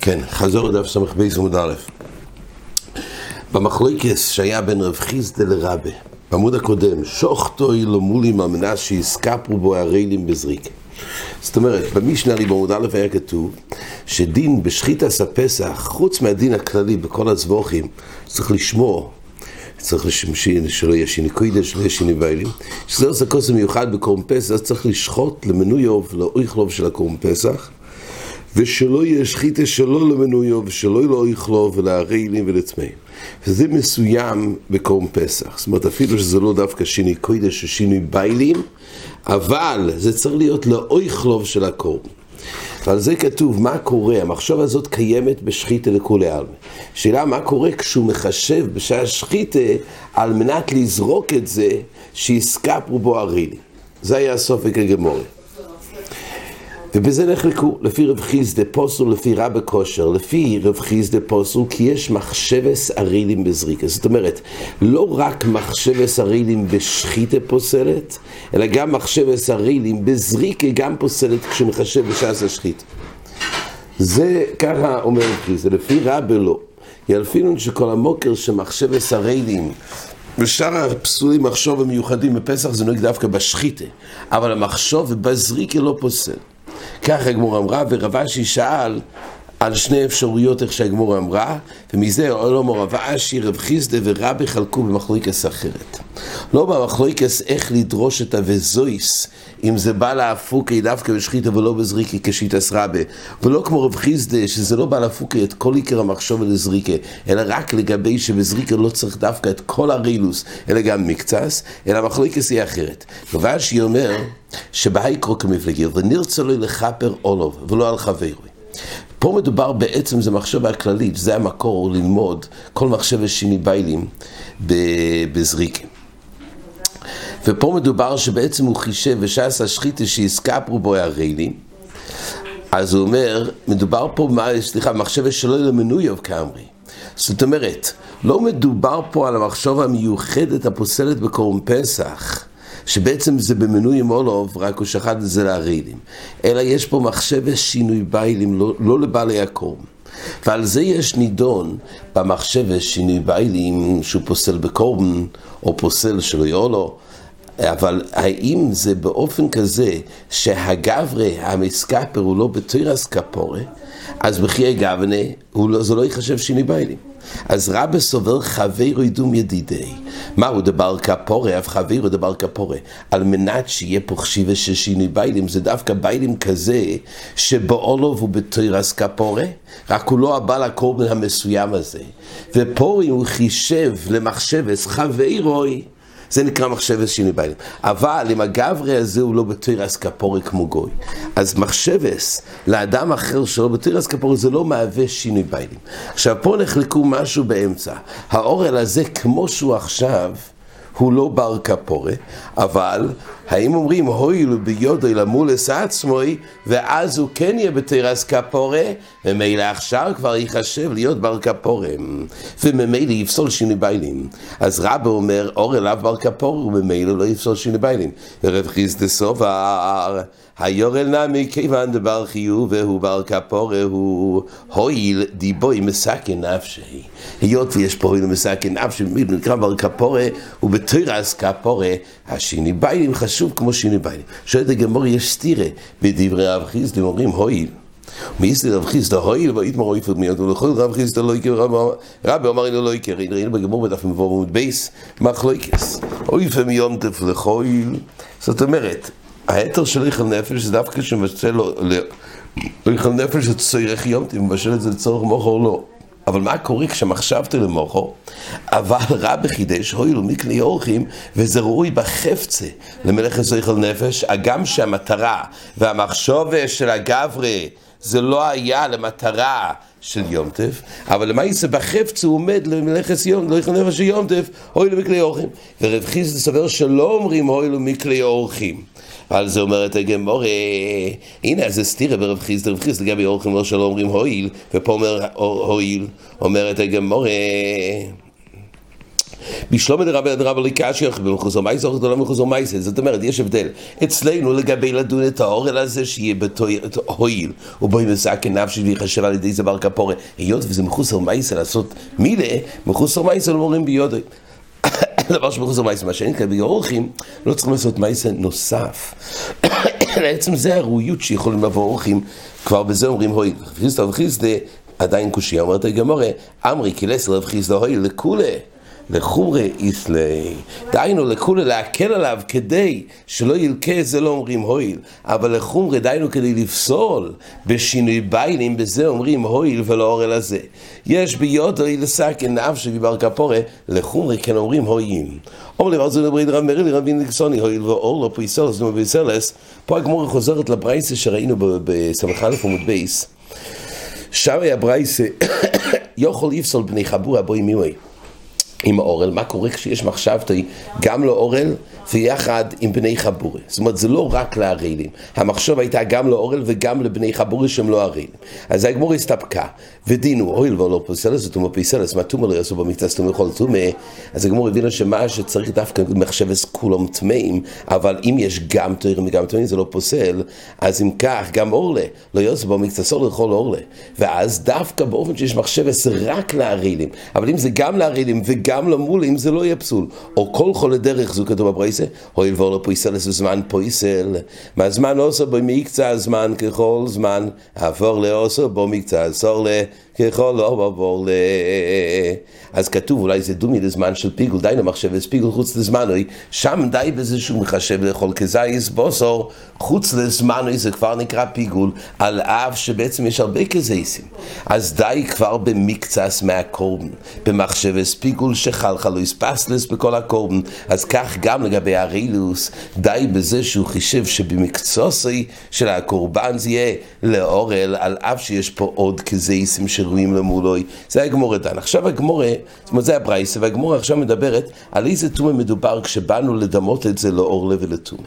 כן, חזור לדף ס"ב עמוד א'. במחלוקס שהיה בין רב חיסדה לרבה, בעמוד הקודם, שוכתו אילו מולים על מנת שיסקפו בו הריילים בזריק. זאת אומרת, במשנה לי בעמוד א' היה כתוב שדין בשחיטס הפסח, חוץ מהדין הכללי בכל הצבוכים, צריך לשמור צריך שלא יהיה שיני קוידש, שלא יהיה שיני ביילים. שזה עושה כוס מיוחד בקורם פסח, צריך לשחוט למנויוב, לאויכלוב של הקורם פסח, ושלא יהיה שחיטה שלא למנויו, ושלא יהיה לאויכלוב ולהרעילים ולטמאים. וזה מסוים בקורם פסח. זאת אומרת, אפילו שזה לא דווקא שיני קוידש או שיני ביילים, אבל זה צריך להיות לאויכלוב של הקורם. ועל זה כתוב, מה קורה? המחשב הזאת קיימת בשחיתה לכולי עלמא. שאלה, מה קורה כשהוא מחשב בשעה שחיתה על מנת לזרוק את זה שיסקפרו בו הרילי? זה היה הסופק הגמורי. ובזה נחלקו, לפי רב חיסדה פוסל, לפי רב כושר, לפי רב חיסדה פוסל, כי יש מחשבס ארילים בזריקה. זאת אומרת, לא רק מחשבס ארילים בשחיתה פוסלת, אלא גם מחשבס ארילים בזריקה גם פוסלת כשהוא מחשב בשעס השחית. זה ככה אומר רב חיסדה, לפי רב לא. ילפינון שכל המוקר שמחשבס ארילים ושאר הפסולים מחשוב המיוחדים בפסח זה נוהג דווקא בשחיתה, אבל המחשוב בזריקה לא פוסל. ככה הגמור אמרה, ורבשי שאל על שני אפשרויות איך שהגמור אמרה, ומזה עולם אשי, רב חיסדה ורבי חלקו במחלוקס אחרת. לא במחלוקס איך לדרוש את הווזויס, אם זה בא להפוקי דווקא בשחיתא ולא בזריקי כשיטס רבה, ולא כמו רב חיסדה, שזה לא בא להפוקי את כל עיקר המחשוב ולזריקה, אלא רק לגבי שבזריקה לא צריך דווקא את כל הרילוס, אלא גם מקצס, אלא המחלוקס היא אחרת. רב אשי אומר שבהייקרו כמפלגיר, ונרצה לו לכפר אולוב, ולא על חברוי. פה מדובר בעצם, זה מחשבה הכללית, זה המקור ללמוד כל מחשב שני ביילים בזריקים. ופה מדובר שבעצם הוא חישב ושעס השחיתה שיסקפרו בו הריילים, אז הוא אומר, מדובר פה, סליחה, מחשבה שלא למנויוב כאמרי. זאת אומרת, לא מדובר פה על המחשבה המיוחדת הפוסלת בקורם פסח. שבעצם זה במנוי עם אולוב, רק הוא שחט את זה להרעילים. אלא יש פה מחשבת שינוי ביילים, לא, לא לבעלי הקורם. ועל זה יש נידון במחשבת שינוי ביילים שהוא פוסל בקורבן, או פוסל שלא יהיה לו. אבל האם זה באופן כזה שהגברי המסקפר הוא לא בתירס כפורה, אז בחיי לא, זה לא ייחשב שינוי ביילים. אז רבא סובר חברו ידום ידידי. מהו דבר כפורה? אף חברו דבר כפורה. על מנת שיהיה פה חשיבה של שינוי ביילים, זה דווקא ביילים כזה שבאולוב הוא בתירס כפורה, רק הוא לא הבעל הקורבן המסוים הזה. ופה אם הוא חישב למחשבס חברוי, זה נקרא מחשבס שינוי ביילים. אבל אם הגברי הזה הוא לא בתירס כפורי כמו גוי, אז מחשבס לאדם אחר שלא בתירס כפורי זה לא מהווה שינוי ביילים. עכשיו פה נחלקו משהו באמצע. האורל הזה כמו שהוא עכשיו, הוא לא בר כפורה, אבל האם אומרים הוילו ביודו למולס עצמוי ואז הוא כן יהיה בתרס כפורה? ומילא עכשיו כבר ייחשב להיות בר כפורה. וממילא יפסול שינוי ביילים. אז רבא אומר אור אליו בר כפורה וממילא לא יפסול שינוי ביילים. ורב חיסדה היורל נמי כיוון דבר חיוב והוא בר כפורה הוא. הויל דיבוי מסכן נפשי. היות ויש פה הויל מסכן נפשי נקרא בר כפורה ובתרס כפורה השינוי ביילים חשוב כמו שיני ביילים. שואלת הגמור, יש סתירה בדברי רב חיסדא, אומרים הויל. מיסטר רב חיסדא הויל ואיתמר אויפר מיד ולכל רב חיסדא לא יקר רבי אמר אינו לא יקר. ראינו בגמור בדף מבוא עמוד בייס מחלוקס. אויפר מיומטף לחויל זאת אומרת היתר של איכל נפש זה דווקא שמצא לו איכל נפש זה צורך יומטף מבשל את זה לצורך מוחו לא אבל מה קורה כשמחשבתי למוחו? אבל רבי חידש, הוילו מקני אורחים, וזה ראוי בחפצה למלך הזויכל נפש, הגם שהמטרה והמחשובה של הגברי זה לא היה למטרה של יום טף, אבל יצא בחפץ הוא עומד למלאכת יום, לא נפש של הוי למקלי אורחים. ורב חיסד סובר שלא אומרים הוי למקלי אורחים. על זה אומרת הגמור, הנה זה סתירה ברב חיסד, רב חיסד לגבי אורחים לא שלא אומרים הויל, ופה אומר הויל, אומרת הגמור, בשלום דרבה דרבה לקשיא, במחוזו מייסה, או לא במחוזו מייסה. זאת אומרת, יש הבדל. אצלנו לגבי לדון את האורל הזה, שיהיה הועיל, ובואי מסכן נפשי ויחשב על ידי זה בר כפורה. היות וזה מחוסר מייסה לעשות מילה, מחוסר מייסה לא אומרים ביודוי. דבר שמחוסר מייסה, מה שאין כאן ביורחים, לא צריכים לעשות מייסה נוסף. לעצם זה הראויות שיכולים לבוא אורחים, כבר בזה אומרים הועיל. חיסדא וחיסדא עדיין קושייה, אומרת הגמורה, אמרי קילס רב חיסדא הועיל לכולי. לחומרי איסלי, דהיינו לכולי להקל עליו כדי שלא ילקה זה לא אומרים הויל, אבל לחומרי דהיינו כדי לפסול בשינוי ביילים, בזה אומרים הויל ולא אורל הזה. יש ביודו לסכן נפשי ובר כפורה, לחומרי כן אומרים הויים. אומר לי, זה לברית רב מרילי רבי נקסוני, הויל ואור לא פויסלס, נו פויסלס, פה הגמורה חוזרת לברייסה שראינו בסמ"א עמוד בייס. שם היה ברייסה, יוכל יפסול בני חבורה בוי מיווי. עם האורל, מה קורה כשיש מחשבתי גם לאורל ויחד עם בני חבורי. זאת אומרת, זה לא רק לערלים. המחשוב הייתה גם לאורל וגם לבני חבורי שהם לא ערלים. אז הגמור הסתפקה, ודינו, אוי ולא לא פוסלס ותומו פיסלס, מה תומו לא יעשו במקצת תומו יכול תומה, אז הגמור הבינה שמה שצריך דווקא מחשבס כולם טמאים, אבל אם יש גם תוירים וגם טמאים זה לא פוסל, אז אם כך, גם אורלה, לא יעשו במקצת סור לכל אורלה. ואז דווקא באופן שיש מחשבס רק לערלים, אבל אם זה גם לערלים וגם למולים, זה לא יהיה פסול. או כל חולה דרך, זו כתוב פויסה, הואיל ואור פויסל זה זמן פויסל, מהזמן עושה בו מקצה הזמן ככל זמן, עבור לעושה בו מקצה, עשור ל... ככל לא בעבור ל... אז כתוב, אולי זה דומי לזמן של פיגול, די למחשב פיגול חוץ לזמנוי, שם די בזה שהוא מחשב לאכול כזייס בוסור, חוץ לזמנוי זה כבר נקרא פיגול, על אף שבעצם יש הרבה כזייסים. אז די כבר במקצס מהקורבן, במחשב פיגול שחלחלויס פסלס בכל הקורבן, אז כך גם לגבי הרילוס, די בזה שהוא חישב שבמקצוסי של הקורבן זה יהיה לאורל, על אף שיש פה עוד כזייסים של שראויים למולוי. זה הגמורה דן. עכשיו הגמורה, זאת אומרת זה הברייסה, והגמורה עכשיו מדברת על איזה טומא מדובר כשבאנו לדמות את זה לאור לב ולטומא.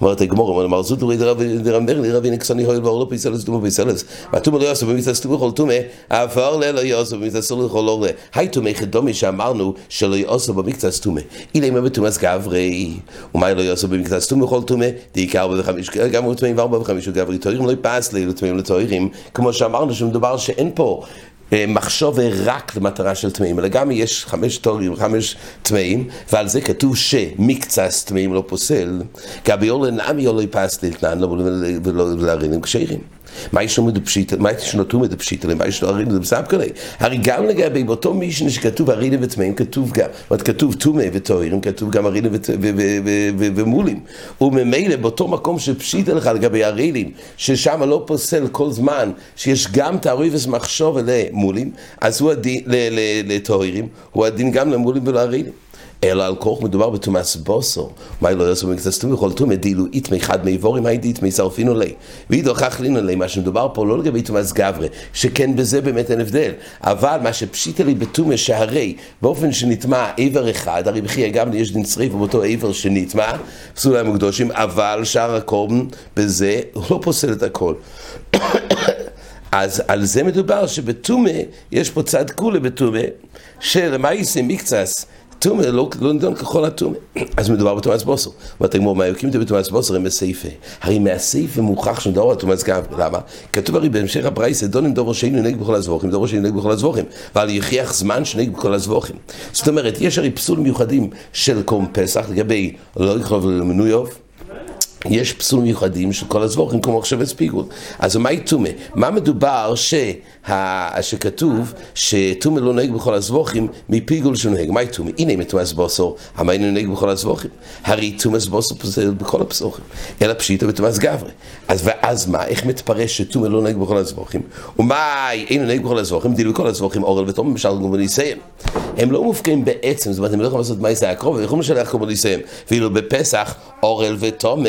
אומרת הגמורה, אומר מר זוטורי דרמר לי רבי נקסוני הויל ואור לא פיסלס טומא פיסלס. והטומא לא יעשו במצווה טומא כל טומא, עבר ללא יעשו במצווה לכל אור לה. היי טומא חדומי שאמרנו שלא יעשו במקצת טומא. הנה מה בטומאס גברי, ומה לא יעשו במקצת טומא כל טומא, דעיקר בחמיש, גם הוא טומאים וארבע וחמיש גברי, תוירים לא יפס לי, טומאים לתוירים, כמו שאמרנו שמדובר שאין פה מחשוב רק למטרה של טמאים, אלא גם יש חמש תורים, חמש טמאים, ועל זה כתוב שמקצס טמאים לא פוסל, גבי אולן עמי אולי פס לתנן ולא להרינים כשרים. מה יש לנו פשיטה, מה יש לנו תומא דפשיטה, מה יש לנו ארינה דפסבקלי? הרי גם לגבי באותו מישנה שכתוב ארינה וטמאים, כתוב גם, זאת כתוב טומא וטוהרים, כתוב גם ארינה ומולים. וממילא באותו מקום שפשיטה לך לגבי הרילים, ששם לא פוסל כל זמן שיש גם תערויבס מחשוב למולים, אז הוא הדין, לטוהרים, הוא הדין גם למולים ולהרילים. אלא על כוח מדובר בתומאס בוסו. מה לא יעשו מקצת סתום וכל תומא דילו איתמי חד מי וורים היידי איתמי שרפינו לי. ואידו לינו לי, מה שמדובר פה לא לגבי תומאס גברי, שכן בזה באמת אין הבדל. אבל מה שפשיטה לי בתומא שהרי באופן שנטמע איבר אחד, הרי בכי גם יש דין שריף באותו איבר שנטמע, פסול להם הקדושים, אבל שאר הקורבן בזה, הוא לא פוסל את הכל. אז על זה מדובר שבתומה, יש פה צד כולה בתומה, שלמעשה מקצס טומא לא, לא נידון ככל הטומא. אז מדובר בתומאס בוסר. ואתה גמור, מה יוקים את זה בתומאס בוסר הם בסייפה. הרי מהסייפה מוכח שמדובר על תומאס גב. למה? כתוב הרי בהמשך הברייסה, דונים דור ראשינו נגד בכל הזבוכים, דור ראשינו נגד בכל הזבוכים. ועל יכיח זמן שנגד בכל הזבוכים. זאת אומרת, יש הרי פסול מיוחדים של קום פסח לגבי לא יכלוב למנויוב. יש פסול מיוחדים של כל הזבוכים כמו עכשיו הספיגול. אז מהי טומא? מה מדובר שה... שכתוב שטומא לא נוהג בכל הזבוכים מפיגול שנוהג? מהי טומא? הנה מטומאס בוסו, המה אינו נוהג בכל הזבוכים? הרי טומאס בוסו פוסל בכל הפסוכים, אלא פשיטו וטומאס גברי. אז ואז מה? איך מתפרש שטומא לא נוהג בכל הזבוכים? ומאי אינו נוהג בכל הזבוכים? דילו בכל הזבוכים אורל ותומא משל גם וניסיהם. הם לא מופקעים בעצם, זאת אומרת הם לא יכולים לעשות מייסה הקרוב, הם יכולים לשלח כמו וניסיהם. ואילו בפסח אורל ותומא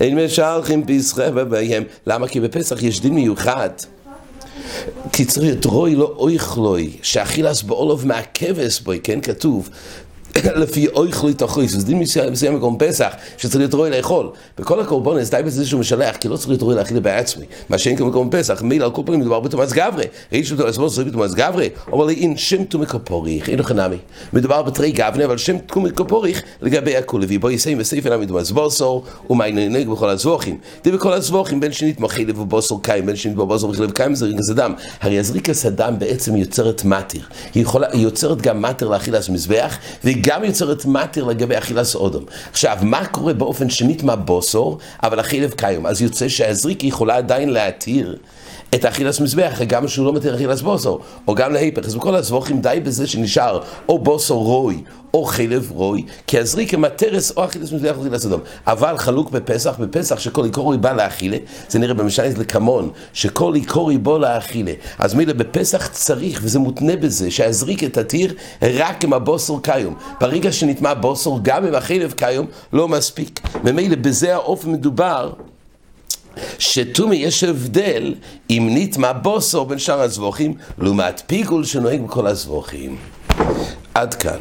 אין משלחים פסחי בביהם. למה? כי בפסח יש דין מיוחד. כי צריך את רוי לא אויכלוי, שאכילס באולוב מהכבש בוי, כן כתוב, לפי אויכלי תחויס, זה דין מסוים בקורבן פסח, שצריך להיות רואי לאכול. בכל הקורבנס, די בזה שהוא משלח, כי לא צריך להיות רואי להאכיל בעצמי. מה שאין כמו בקורבן פסח, מיל על כל פנים מדובר בתומאס גברי. ראיתי שאתה עזבו צריך בתומאס גברי, אבל אין שם תומי כפוריך, אין לך נמי. מדובר בתרי גבני, אבל שם תומי כפוריך לגבי הכולבי. בו יסיים וסייף אינם מדומאס בוסור, ומעיינג בכל הזבוכים. די בכל הזבוכים, בין שנית מחיל ובוסור קיים, בין שנית בבוסור וחילב קיים, זה ריגס הדם. הרי הזריקס הדם בעצם יוצרת מתיר. היא, יוצרת גם מתיר לאכילת מזבח, וגם יוצרת מתיר לגבי אכילת אודום. עכשיו, מה קורה באופן שנטמע בוסור, אבל החילב קיום? אז יוצא שהזריק יכולה עדיין להתיר. את אכילס מזבח, גם שהוא לא מתיר אכילס בוסור, או גם להיפך. אז בכל הזבוכים די בזה שנשאר או בוסור רוי, או חלב רוי, כי הזריק המטרס או אכילס מזבח או אכילס אדום. אבל חלוק בפסח, בפסח שכל איקורי בא לאכילה, זה נראה במשנה לקמון, שכל איקורי בא לאכילה. אז מילא בפסח צריך, וזה מותנה בזה, שהזריק את התיר רק עם הבוסור קיום. ברגע שנטמע בוסור, גם עם החלב קיום, לא מספיק. ממילא בזה האופן מדובר. שטומי יש הבדל אם נטמע בוסו בין שאר הזבוכים לעומת פיגול שנוהג בכל הזבוכים. עד כאן.